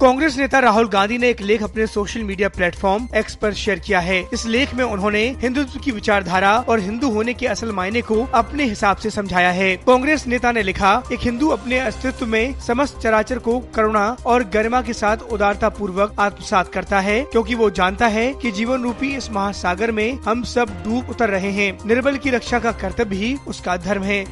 कांग्रेस नेता राहुल गांधी ने एक लेख अपने सोशल मीडिया प्लेटफॉर्म एक्स पर शेयर किया है। इस लेख में उन्होंने हिंदुत्व की विचारधारा और हिंदू होने के असल मायने को अपने हिसाब से समझाया है। कांग्रेस नेता ने लिखा, एक हिंदू अपने अस्तित्व में समस्त चराचर को करुणा और गरिमा के साथ उदारता पूर्वक आत्मसात करता है, क्योंकि वो जानता है कि जीवन रूपी इस महासागर में हम सब डूब उतर रहे हैं। निर्बल की रक्षा का कर्तव्य ही उसका धर्म है।